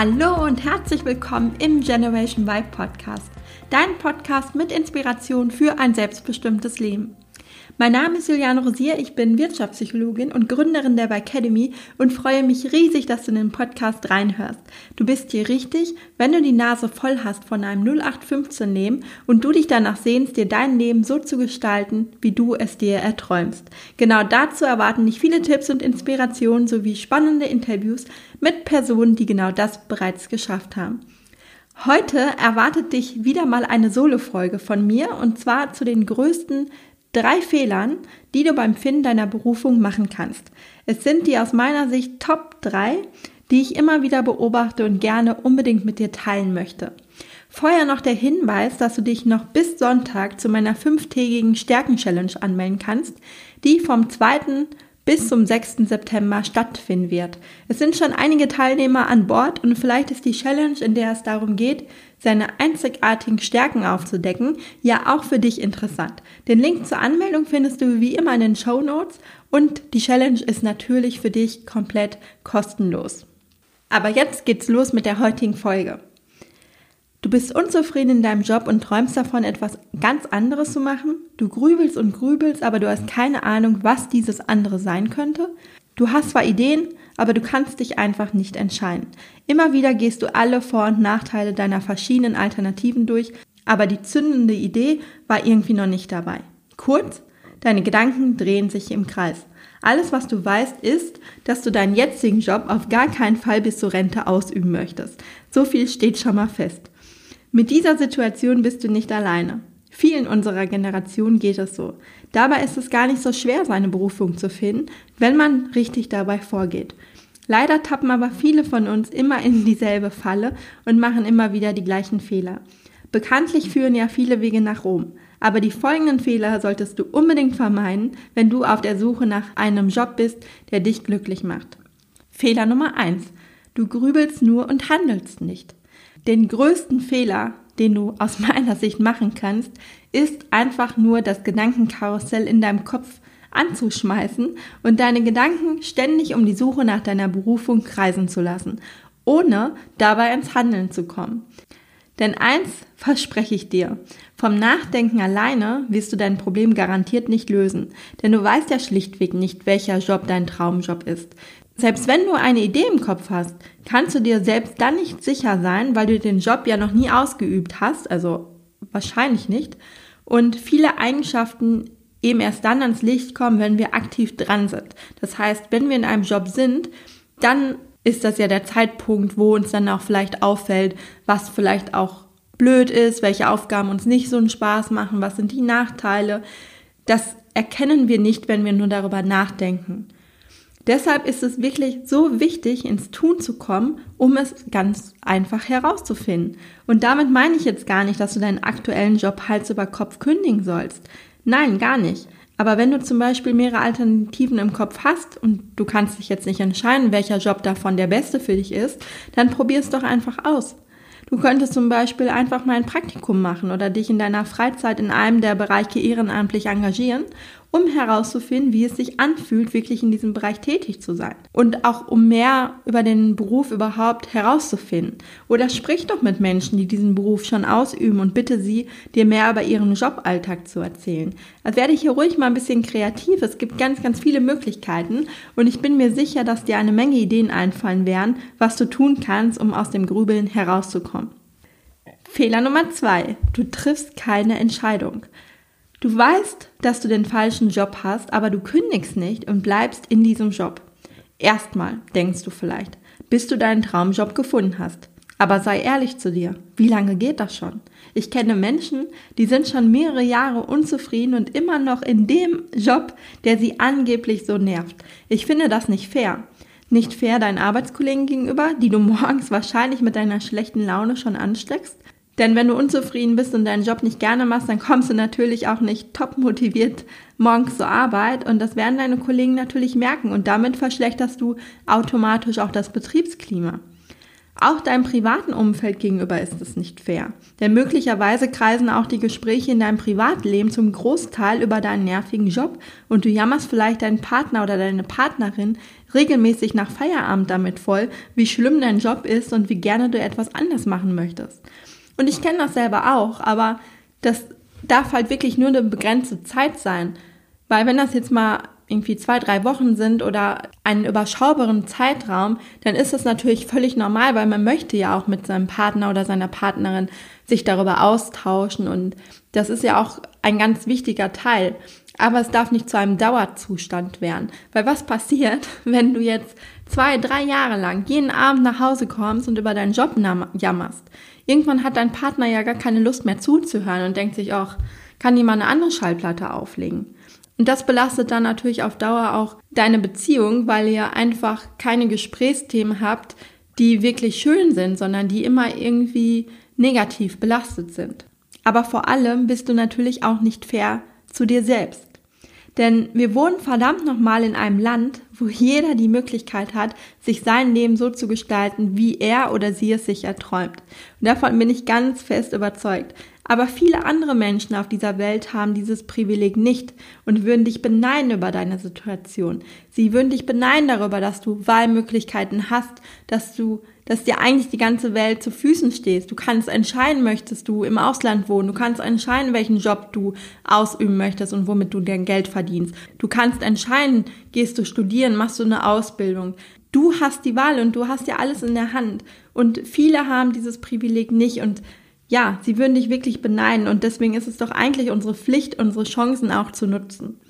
Hallo und herzlich willkommen im Generation Vibe Podcast, dein Podcast mit Inspiration für ein selbstbestimmtes Leben. Mein Name ist Juliane Rosier, ich bin Wirtschaftspsychologin und Gründerin der Academy und freue mich riesig, dass du in den Podcast reinhörst. Du bist hier richtig, wenn du die Nase voll hast von einem 0815 Leben und du dich danach sehnst, dir dein Leben so zu gestalten, wie du es dir erträumst. Genau dazu erwarten dich viele Tipps und Inspirationen sowie spannende Interviews mit Personen, die genau das bereits geschafft haben. Heute erwartet dich wieder mal eine Solo-Folge von mir und zwar zu den größten drei Fehlern, die du beim Finden deiner Berufung machen kannst. Es sind die aus meiner Sicht Top 3, die ich immer wieder beobachte und gerne unbedingt mit dir teilen möchte. Vorher noch der Hinweis, dass du dich noch bis Sonntag zu meiner fünftägigen Stärken-Challenge anmelden kannst, die vom 2 bis zum 6. September stattfinden wird. Es sind schon einige Teilnehmer an Bord und vielleicht ist die Challenge, in der es darum geht, seine einzigartigen Stärken aufzudecken, ja auch für dich interessant. Den Link zur Anmeldung findest du wie immer in den Show Notes und die Challenge ist natürlich für dich komplett kostenlos. Aber jetzt geht's los mit der heutigen Folge. Du bist unzufrieden in deinem Job und träumst davon, etwas ganz anderes zu machen. Du grübelst und grübelst, aber du hast keine Ahnung, was dieses andere sein könnte. Du hast zwar Ideen, aber du kannst dich einfach nicht entscheiden. Immer wieder gehst du alle Vor- und Nachteile deiner verschiedenen Alternativen durch, aber die zündende Idee war irgendwie noch nicht dabei. Kurz, deine Gedanken drehen sich im Kreis. Alles, was du weißt, ist, dass du deinen jetzigen Job auf gar keinen Fall bis zur Rente ausüben möchtest. So viel steht schon mal fest. Mit dieser Situation bist du nicht alleine. Vielen unserer Generation geht es so. Dabei ist es gar nicht so schwer, seine Berufung zu finden, wenn man richtig dabei vorgeht. Leider tappen aber viele von uns immer in dieselbe Falle und machen immer wieder die gleichen Fehler. Bekanntlich führen ja viele Wege nach Rom. Aber die folgenden Fehler solltest du unbedingt vermeiden, wenn du auf der Suche nach einem Job bist, der dich glücklich macht. Fehler Nummer eins: Du grübelst nur und handelst nicht. Den größten Fehler, den du aus meiner Sicht machen kannst, ist einfach nur das Gedankenkarussell in deinem Kopf anzuschmeißen und deine Gedanken ständig um die Suche nach deiner Berufung kreisen zu lassen, ohne dabei ins Handeln zu kommen. Denn eins verspreche ich dir, vom Nachdenken alleine wirst du dein Problem garantiert nicht lösen, denn du weißt ja schlichtweg nicht, welcher Job dein Traumjob ist. Selbst wenn du eine Idee im Kopf hast, kannst du dir selbst dann nicht sicher sein, weil du den Job ja noch nie ausgeübt hast, also wahrscheinlich nicht, und viele Eigenschaften eben erst dann ans Licht kommen, wenn wir aktiv dran sind. Das heißt, wenn wir in einem Job sind, dann ist das ja der Zeitpunkt, wo uns dann auch vielleicht auffällt, was vielleicht auch blöd ist, welche Aufgaben uns nicht so einen Spaß machen, was sind die Nachteile. Das erkennen wir nicht, wenn wir nur darüber nachdenken. Deshalb ist es wirklich so wichtig, ins Tun zu kommen, um es ganz einfach herauszufinden. Und damit meine ich jetzt gar nicht, dass du deinen aktuellen Job Hals über Kopf kündigen sollst. Nein, gar nicht. Aber wenn du zum Beispiel mehrere Alternativen im Kopf hast und du kannst dich jetzt nicht entscheiden, welcher Job davon der beste für dich ist, dann probier es doch einfach aus. Du könntest zum Beispiel einfach mal ein Praktikum machen oder dich in deiner Freizeit in einem der Bereiche ehrenamtlich engagieren um herauszufinden, wie es sich anfühlt, wirklich in diesem Bereich tätig zu sein. Und auch um mehr über den Beruf überhaupt herauszufinden. Oder sprich doch mit Menschen, die diesen Beruf schon ausüben und bitte sie, dir mehr über ihren Joballtag zu erzählen. Also werde ich hier ruhig mal ein bisschen kreativ. Es gibt ganz, ganz viele Möglichkeiten und ich bin mir sicher, dass dir eine Menge Ideen einfallen werden, was du tun kannst, um aus dem Grübeln herauszukommen. Fehler Nummer zwei. Du triffst keine Entscheidung. Du weißt, dass du den falschen Job hast, aber du kündigst nicht und bleibst in diesem Job. Erstmal denkst du vielleicht, bis du deinen Traumjob gefunden hast. Aber sei ehrlich zu dir. Wie lange geht das schon? Ich kenne Menschen, die sind schon mehrere Jahre unzufrieden und immer noch in dem Job, der sie angeblich so nervt. Ich finde das nicht fair. Nicht fair deinen Arbeitskollegen gegenüber, die du morgens wahrscheinlich mit deiner schlechten Laune schon ansteckst. Denn wenn du unzufrieden bist und deinen Job nicht gerne machst, dann kommst du natürlich auch nicht top motiviert morgens zur Arbeit und das werden deine Kollegen natürlich merken und damit verschlechterst du automatisch auch das Betriebsklima. Auch deinem privaten Umfeld gegenüber ist es nicht fair. Denn möglicherweise kreisen auch die Gespräche in deinem Privatleben zum Großteil über deinen nervigen Job und du jammerst vielleicht deinen Partner oder deine Partnerin regelmäßig nach Feierabend damit voll, wie schlimm dein Job ist und wie gerne du etwas anders machen möchtest. Und ich kenne das selber auch, aber das darf halt wirklich nur eine begrenzte Zeit sein. Weil wenn das jetzt mal irgendwie zwei, drei Wochen sind oder einen überschaubaren Zeitraum, dann ist das natürlich völlig normal, weil man möchte ja auch mit seinem Partner oder seiner Partnerin sich darüber austauschen und das ist ja auch ein ganz wichtiger Teil. Aber es darf nicht zu einem Dauerzustand werden. Weil was passiert, wenn du jetzt zwei, drei Jahre lang jeden Abend nach Hause kommst und über deinen Job jammerst? Irgendwann hat dein Partner ja gar keine Lust mehr zuzuhören und denkt sich auch, kann die mal eine andere Schallplatte auflegen? Und das belastet dann natürlich auf Dauer auch deine Beziehung, weil ihr einfach keine Gesprächsthemen habt, die wirklich schön sind, sondern die immer irgendwie negativ belastet sind. Aber vor allem bist du natürlich auch nicht fair zu dir selbst. Denn wir wohnen verdammt nochmal in einem Land, wo jeder die Möglichkeit hat, sich sein Leben so zu gestalten, wie er oder sie es sich erträumt. Und davon bin ich ganz fest überzeugt. Aber viele andere Menschen auf dieser Welt haben dieses Privileg nicht und würden dich beneiden über deine Situation. Sie würden dich beneiden darüber, dass du Wahlmöglichkeiten hast, dass du, dass dir eigentlich die ganze Welt zu Füßen stehst. Du kannst entscheiden, möchtest du im Ausland wohnen. Du kannst entscheiden, welchen Job du ausüben möchtest und womit du dein Geld verdienst. Du kannst entscheiden, gehst du studieren, machst du eine Ausbildung. Du hast die Wahl und du hast ja alles in der Hand. Und viele haben dieses Privileg nicht und ja, sie würden dich wirklich beneiden und deswegen ist es doch eigentlich unsere Pflicht, unsere Chancen auch zu nutzen.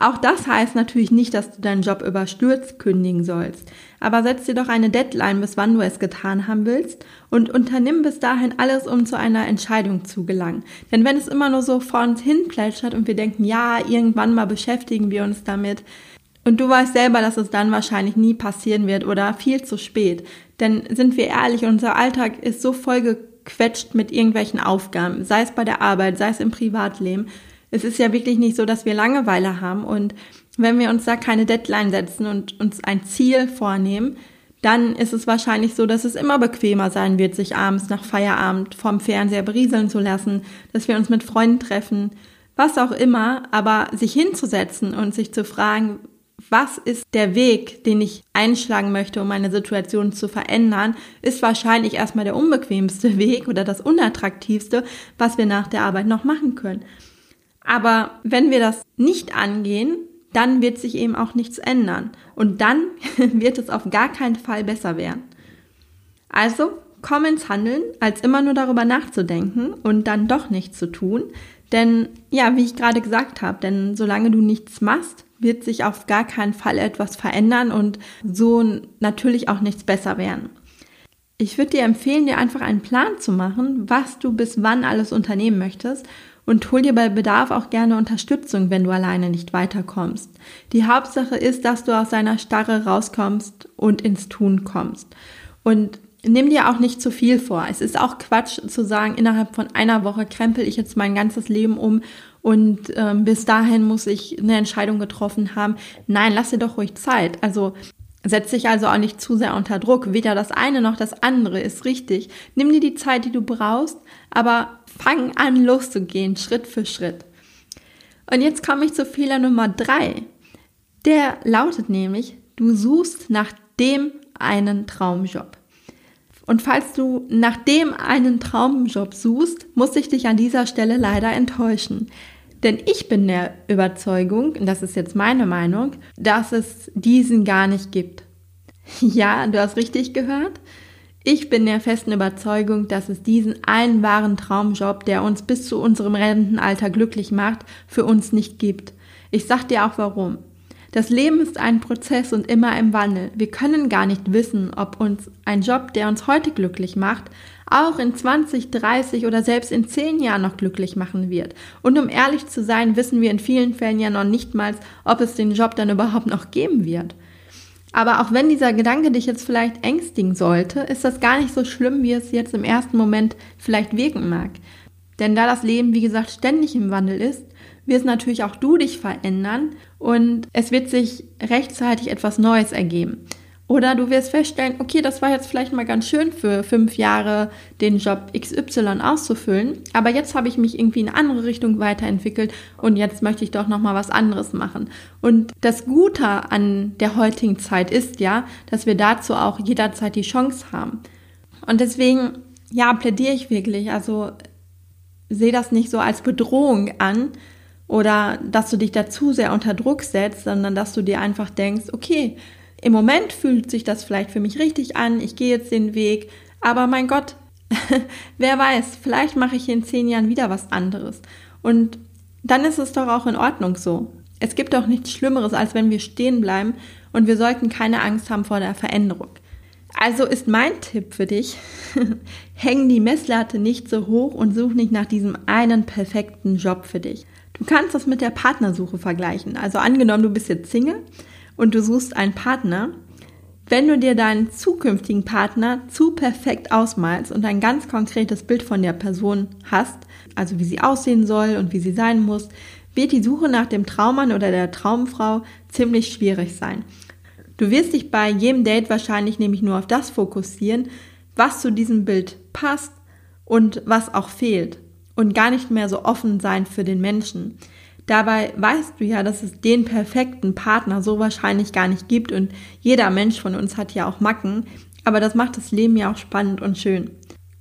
Auch das heißt natürlich nicht, dass du deinen Job überstürzt kündigen sollst, aber setz dir doch eine Deadline, bis wann du es getan haben willst und unternimm bis dahin alles, um zu einer Entscheidung zu gelangen. Denn wenn es immer nur so vor uns hin plätschert und wir denken, ja, irgendwann mal beschäftigen wir uns damit, und du weißt selber, dass es dann wahrscheinlich nie passieren wird oder viel zu spät. Denn sind wir ehrlich, unser Alltag ist so voll quetscht mit irgendwelchen Aufgaben, sei es bei der Arbeit, sei es im Privatleben. Es ist ja wirklich nicht so, dass wir Langeweile haben und wenn wir uns da keine Deadline setzen und uns ein Ziel vornehmen, dann ist es wahrscheinlich so, dass es immer bequemer sein wird, sich abends nach Feierabend vom Fernseher berieseln zu lassen, dass wir uns mit Freunden treffen, was auch immer, aber sich hinzusetzen und sich zu fragen, was ist der Weg, den ich einschlagen möchte, um meine Situation zu verändern, ist wahrscheinlich erstmal der unbequemste Weg oder das unattraktivste, was wir nach der Arbeit noch machen können. Aber wenn wir das nicht angehen, dann wird sich eben auch nichts ändern. Und dann wird es auf gar keinen Fall besser werden. Also komm ins Handeln, als immer nur darüber nachzudenken und dann doch nichts zu tun. Denn ja, wie ich gerade gesagt habe, denn solange du nichts machst, wird sich auf gar keinen Fall etwas verändern und so natürlich auch nichts besser werden. Ich würde dir empfehlen, dir einfach einen Plan zu machen, was du bis wann alles unternehmen möchtest und hol dir bei Bedarf auch gerne Unterstützung, wenn du alleine nicht weiterkommst. Die Hauptsache ist, dass du aus deiner Starre rauskommst und ins Tun kommst. Und nimm dir auch nicht zu viel vor. Es ist auch Quatsch zu sagen, innerhalb von einer Woche krempel ich jetzt mein ganzes Leben um und ähm, bis dahin muss ich eine Entscheidung getroffen haben. Nein, lass dir doch ruhig Zeit. Also setz dich also auch nicht zu sehr unter Druck. Weder das eine noch das andere ist richtig. Nimm dir die Zeit, die du brauchst, aber fang an loszugehen, Schritt für Schritt. Und jetzt komme ich zu Fehler Nummer drei. Der lautet nämlich, du suchst nach dem einen Traumjob. Und falls du nach dem einen Traumjob suchst, muss ich dich an dieser Stelle leider enttäuschen. Denn ich bin der Überzeugung, das ist jetzt meine Meinung, dass es diesen gar nicht gibt. Ja, du hast richtig gehört. Ich bin der festen Überzeugung, dass es diesen einen wahren Traumjob, der uns bis zu unserem Rentenalter glücklich macht, für uns nicht gibt. Ich sag dir auch warum. Das Leben ist ein Prozess und immer im Wandel. Wir können gar nicht wissen, ob uns ein Job, der uns heute glücklich macht, auch in 20, 30 oder selbst in 10 Jahren noch glücklich machen wird. Und um ehrlich zu sein, wissen wir in vielen Fällen ja noch nicht mal, ob es den Job dann überhaupt noch geben wird. Aber auch wenn dieser Gedanke dich jetzt vielleicht ängstigen sollte, ist das gar nicht so schlimm, wie es jetzt im ersten Moment vielleicht wirken mag. Denn da das Leben, wie gesagt, ständig im Wandel ist, wirst natürlich auch du dich verändern und es wird sich rechtzeitig etwas Neues ergeben. Oder du wirst feststellen, okay, das war jetzt vielleicht mal ganz schön für fünf Jahre den Job XY auszufüllen, aber jetzt habe ich mich irgendwie in eine andere Richtung weiterentwickelt und jetzt möchte ich doch noch mal was anderes machen. Und das Gute an der heutigen Zeit ist ja, dass wir dazu auch jederzeit die Chance haben. Und deswegen, ja, plädiere ich wirklich. Also sehe das nicht so als Bedrohung an oder dass du dich da zu sehr unter Druck setzt, sondern dass du dir einfach denkst, okay, im Moment fühlt sich das vielleicht für mich richtig an, ich gehe jetzt den Weg, aber mein Gott, wer weiß, vielleicht mache ich in zehn Jahren wieder was anderes. Und dann ist es doch auch in Ordnung so. Es gibt doch nichts Schlimmeres, als wenn wir stehen bleiben und wir sollten keine Angst haben vor der Veränderung. Also ist mein Tipp für dich, häng die Messlatte nicht so hoch und such nicht nach diesem einen perfekten Job für dich. Du kannst das mit der Partnersuche vergleichen. Also angenommen, du bist jetzt Single und du suchst einen Partner, wenn du dir deinen zukünftigen Partner zu perfekt ausmalst und ein ganz konkretes Bild von der Person hast, also wie sie aussehen soll und wie sie sein muss, wird die Suche nach dem Traummann oder der Traumfrau ziemlich schwierig sein. Du wirst dich bei jedem Date wahrscheinlich nämlich nur auf das fokussieren, was zu diesem Bild passt und was auch fehlt und gar nicht mehr so offen sein für den Menschen. Dabei weißt du ja, dass es den perfekten Partner so wahrscheinlich gar nicht gibt und jeder Mensch von uns hat ja auch Macken, aber das macht das Leben ja auch spannend und schön.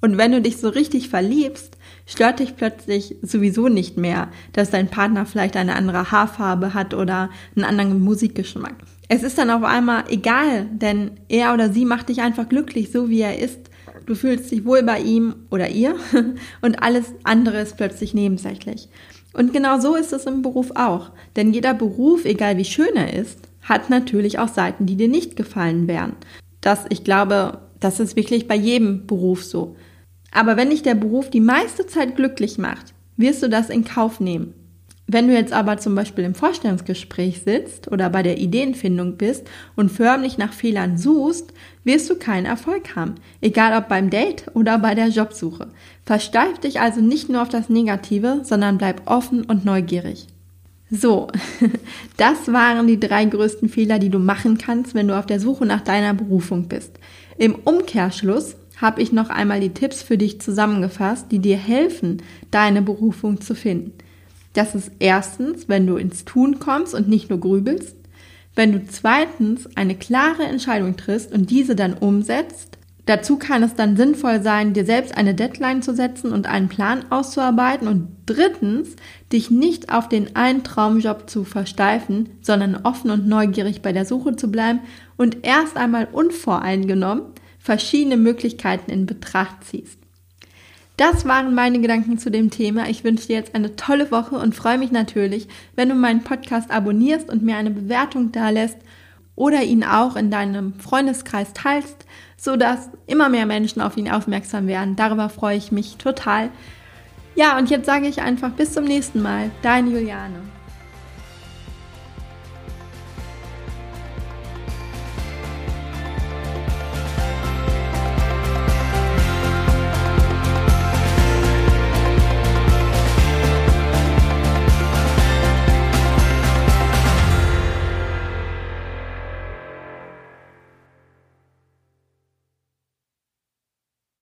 Und wenn du dich so richtig verliebst, stört dich plötzlich sowieso nicht mehr, dass dein Partner vielleicht eine andere Haarfarbe hat oder einen anderen Musikgeschmack. Es ist dann auf einmal egal, denn er oder sie macht dich einfach glücklich, so wie er ist. Du fühlst dich wohl bei ihm oder ihr und alles andere ist plötzlich nebensächlich. Und genau so ist es im Beruf auch. Denn jeder Beruf, egal wie schön er ist, hat natürlich auch Seiten, die dir nicht gefallen werden. Das, ich glaube, das ist wirklich bei jedem Beruf so. Aber wenn dich der Beruf die meiste Zeit glücklich macht, wirst du das in Kauf nehmen. Wenn du jetzt aber zum Beispiel im Vorstellungsgespräch sitzt oder bei der Ideenfindung bist und förmlich nach Fehlern suchst, wirst du keinen Erfolg haben, egal ob beim Date oder bei der Jobsuche. Versteif dich also nicht nur auf das Negative, sondern bleib offen und neugierig. So, das waren die drei größten Fehler, die du machen kannst, wenn du auf der Suche nach deiner Berufung bist. Im Umkehrschluss habe ich noch einmal die Tipps für dich zusammengefasst, die dir helfen, deine Berufung zu finden. Das ist erstens, wenn du ins Tun kommst und nicht nur grübelst. Wenn du zweitens eine klare Entscheidung triffst und diese dann umsetzt. Dazu kann es dann sinnvoll sein, dir selbst eine Deadline zu setzen und einen Plan auszuarbeiten. Und drittens, dich nicht auf den einen Traumjob zu versteifen, sondern offen und neugierig bei der Suche zu bleiben und erst einmal unvoreingenommen verschiedene Möglichkeiten in Betracht ziehst. Das waren meine Gedanken zu dem Thema. Ich wünsche dir jetzt eine tolle Woche und freue mich natürlich, wenn du meinen Podcast abonnierst und mir eine Bewertung da lässt oder ihn auch in deinem Freundeskreis teilst, sodass immer mehr Menschen auf ihn aufmerksam werden. Darüber freue ich mich total. Ja, und jetzt sage ich einfach bis zum nächsten Mal. Deine Juliane.